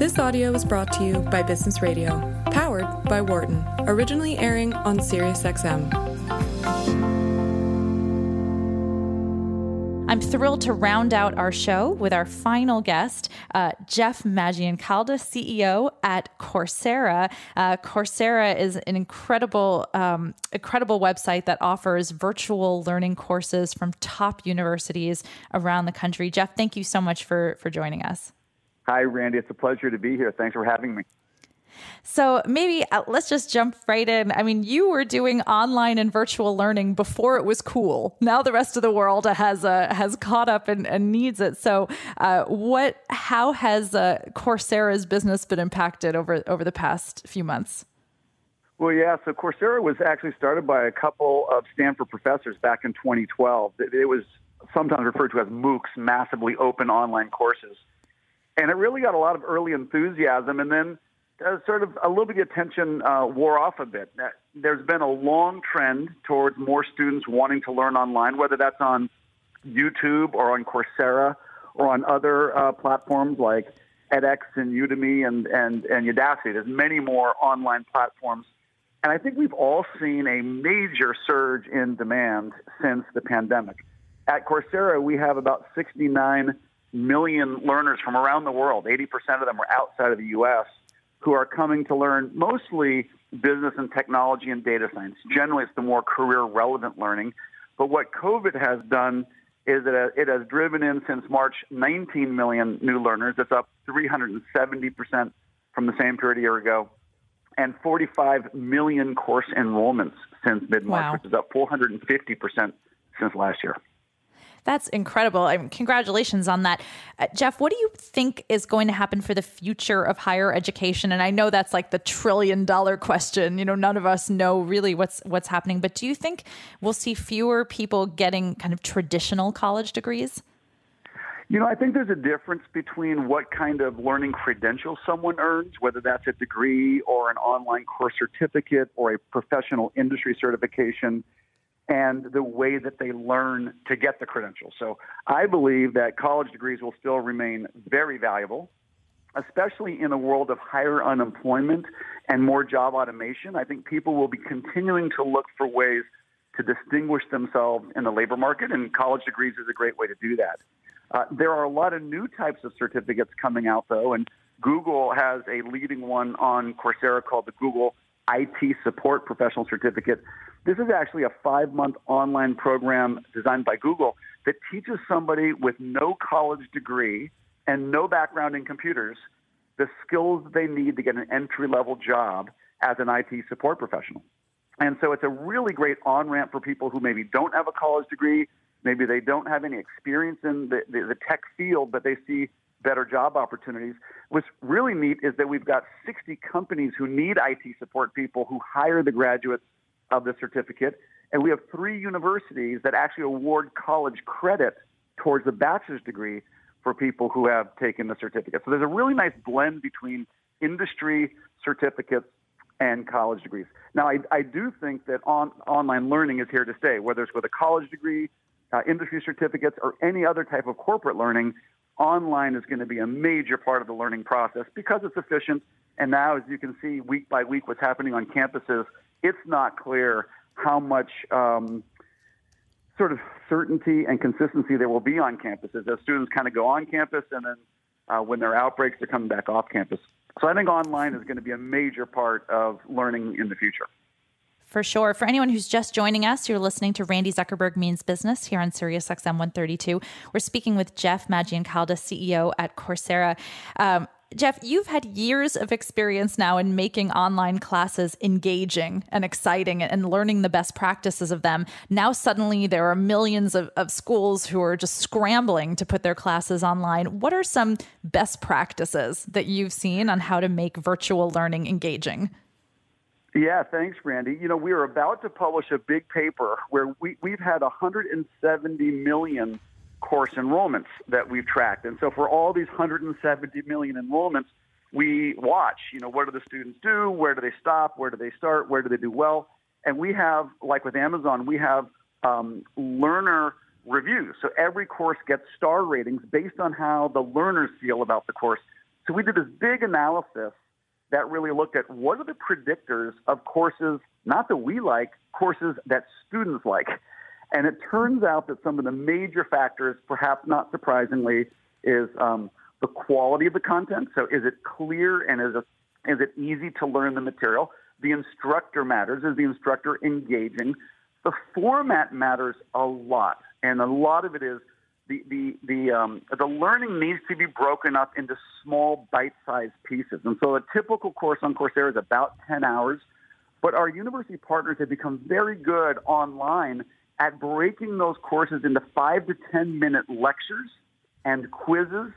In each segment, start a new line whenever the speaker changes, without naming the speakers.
This audio was brought to you by Business Radio, powered by Wharton, originally airing on SiriusXM.
I'm thrilled to round out our show with our final guest, uh, Jeff Maggioncalda, CEO at Coursera. Uh, Coursera is an incredible, um, incredible website that offers virtual learning courses from top universities around the country. Jeff, thank you so much for for joining us.
Hi, Randi. It's a pleasure to be here. Thanks for having me.
So maybe uh, let's just jump right in. I mean, you were doing online and virtual learning before it was cool. Now the rest of the world has uh, has caught up and, and needs it. So, uh, what? How has uh, Coursera's business been impacted over over the past few months?
Well, yeah. So Coursera was actually started by a couple of Stanford professors back in 2012. It was sometimes referred to as MOOCs, massively open online courses, and it really got a lot of early enthusiasm. And then uh, sort of a little bit of attention uh, wore off a bit. There's been a long trend towards more students wanting to learn online, whether that's on YouTube or on Coursera or on other uh, platforms like edX and Udemy and, and, and Udacity. There's many more online platforms. And I think we've all seen a major surge in demand since the pandemic. At Coursera, we have about 69 million learners from around the world. 80% of them are outside of the U.S who are coming to learn mostly business and technology and data science. Generally, it's the more career relevant learning. But what COVID has done is that it has driven in since March 19 million new learners. That's up 370% from the same period a year ago. And 45 million course enrollments since mid March, wow. which is up 450% since last year.
That's incredible. I mean, congratulations on that. Uh, Jeff, what do you think is going to happen for the future of higher education? And I know that's like the trillion dollar question. You know, none of us know really what's what's happening, but do you think we'll see fewer people getting kind of traditional college degrees?
You know, I think there's a difference between what kind of learning credentials someone earns, whether that's a degree or an online course certificate or a professional industry certification and the way that they learn to get the credentials. So I believe that college degrees will still remain very valuable, especially in a world of higher unemployment and more job automation. I think people will be continuing to look for ways to distinguish themselves in the labor market, and college degrees is a great way to do that. Uh, there are a lot of new types of certificates coming out, though, and Google has a leading one on Coursera called the Google IT Support Professional Certificate. This is actually a five month online program designed by Google that teaches somebody with no college degree and no background in computers the skills they need to get an entry level job as an IT support professional. And so it's a really great on ramp for people who maybe don't have a college degree, maybe they don't have any experience in the, the, the tech field, but they see better job opportunities. What's really neat is that we've got 60 companies who need IT support people who hire the graduates of the certificate. And we have three universities that actually award college credit towards a bachelor's degree for people who have taken the certificate. So there's a really nice blend between industry certificates and college degrees. Now, I, I do think that on, online learning is here to stay, whether it's with a college degree, uh, industry certificates, or any other type of corporate learning online is going to be a major part of the learning process because it's efficient. And now, as you can see week by week, what's happening on campuses, it's not clear how much um, sort of certainty and consistency there will be on campuses as students kind of go on campus and then uh, when there are outbreaks, they're coming back off campus. So I think online is going to be a major part of learning in the future.
For sure. For anyone who's just joining us, you're listening to Randi Zuckerberg Means Business here on Sirius XM 132. We're speaking with Jeff Maggioncalda, CEO at Coursera. Um, Jeff, you've had years of experience now in making online classes engaging and exciting and learning the best practices of them. Now, suddenly, there are millions of, of schools who are just scrambling to put their classes online. What are some best practices that you've seen on how to make virtual learning engaging?
Yeah, thanks, Randi. You know, we are about to publish a big paper where we, we've had 170 million course enrollments that we've tracked. And so for all these 170 million enrollments, we watch, you know, what do the students do? Where do they stop? Where do they start? Where do they do well? And we have, like with Amazon, we have um, learner reviews. So every course gets star ratings based on how the learners feel about the course. So we did this big analysis that really looked at what are the predictors of courses, not that we like, courses that students like. And it turns out that some of the major factors, perhaps not surprisingly, is um, the quality of the content. So is it clear and is it, is it easy to learn the material? The instructor matters. Is the instructor engaging? The format matters a lot. And a lot of it is the the the um, the learning needs to be broken up into small bite-sized pieces. And so a typical course on Coursera is about 10 hours, but our university partners have become very good online at breaking those courses into 5 to 10 minute lectures and quizzes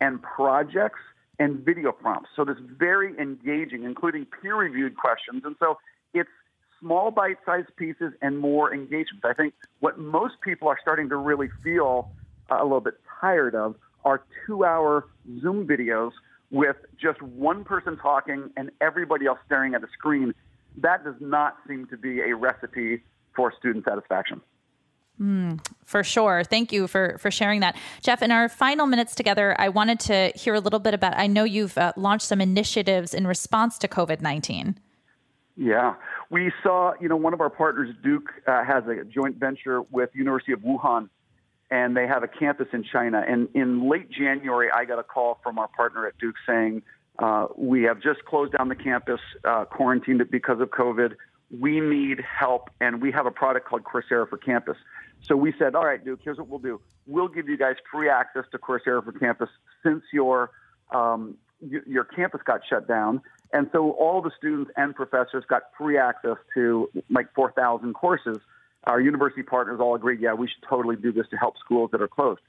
and projects and video prompts. So this very engaging, including peer-reviewed questions. And so it's small bite-sized pieces and more engagement. I think what most people are starting to really feel a little bit tired of are two hour Zoom videos with just one person talking and everybody else staring at a screen. That does not seem to be a recipe for student satisfaction.
Mm, for sure. Thank you for for sharing that, Jeff. In our final minutes together, I wanted to hear a little bit about. I know you've uh, launched some initiatives in response to COVID nineteen.
Yeah, we saw. You know, one of our partners, Duke, uh, has a joint venture with University of Wuhan and they have a campus in China. And in late January, I got a call from our partner at Duke saying, uh, we have just closed down the campus, uh, quarantined it because of COVID. We need help, and we have a product called Coursera for Campus. So we said, all right, Duke, here's what we'll do. We'll give you guys free access to Coursera for Campus since your um, your campus got shut down. And so all the students and professors got free access to like 4,000 courses our university partners all agreed, yeah, we should totally do this to help schools that are closed.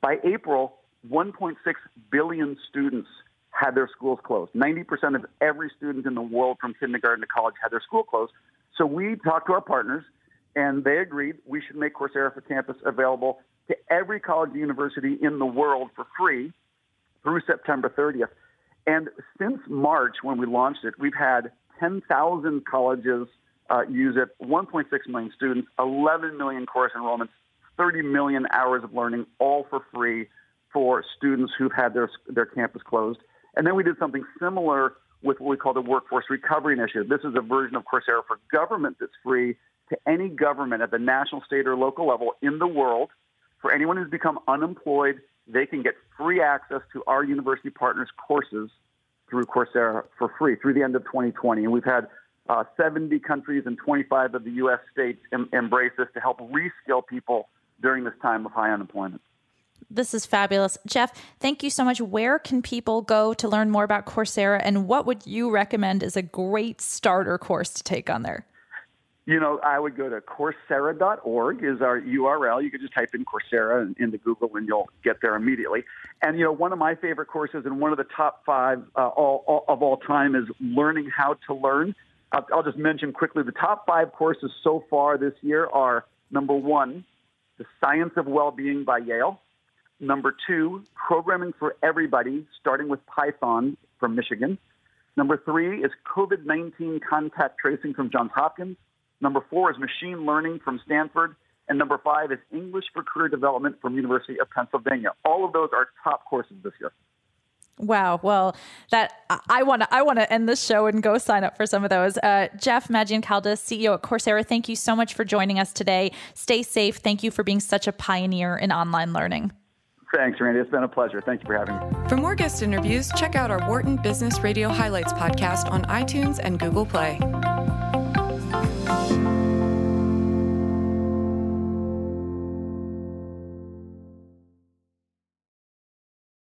By April, 1.6 billion students had their schools closed. 90% of every student in the world from kindergarten to college had their school closed. So we talked to our partners, and they agreed we should make Coursera for Campus available to every college and university in the world for free through September 30th. And since March, when we launched it, we've had 10,000 colleges uh, use it. 1.6 million students, 11 million course enrollments, 30 million hours of learning, all for free for students who've had their their campus closed. And then we did something similar with what we call the Workforce Recovery Initiative. This is a version of Coursera for government that's free to any government at the national, state, or local level in the world. For anyone who's become unemployed, they can get free access to our university partners' courses through Coursera for free through the end of 2020. And we've had uh, 70 countries and 25 of the U.S. states em- embrace this to help reskill people during this time of high unemployment.
This is fabulous. Jeff, thank you so much. Where can people go to learn more about Coursera, and what would you recommend as a great starter course to take on there?
You know, I would go to Coursera.org is our URL. You could just type in Coursera into Google and you'll get there immediately. And, you know, one of my favorite courses and one of the top five uh, all, all, of all time is Learning How to Learn I'll, I'll just mention quickly the top five courses so far this year are number one, The Science of Well-Being by Yale. Number two, Programming for Everybody, starting with Python from Michigan. Number three is COVID 19 contact tracing from Johns Hopkins. Number four is machine learning from Stanford. And number five is English for Career Development from University of Pennsylvania. All of those are top courses this year.
Wow. Well, that I want to I want to end this show and go sign up for some of those. Uh, Jeff Maggioncalda, CEO at Coursera, thank you so much for joining us today. Stay safe. Thank you for being such a pioneer in online learning.
Thanks, Randi. It's been a pleasure. Thank you for having me.
For more guest interviews, check out our Wharton Business Radio Highlights podcast on iTunes and Google Play.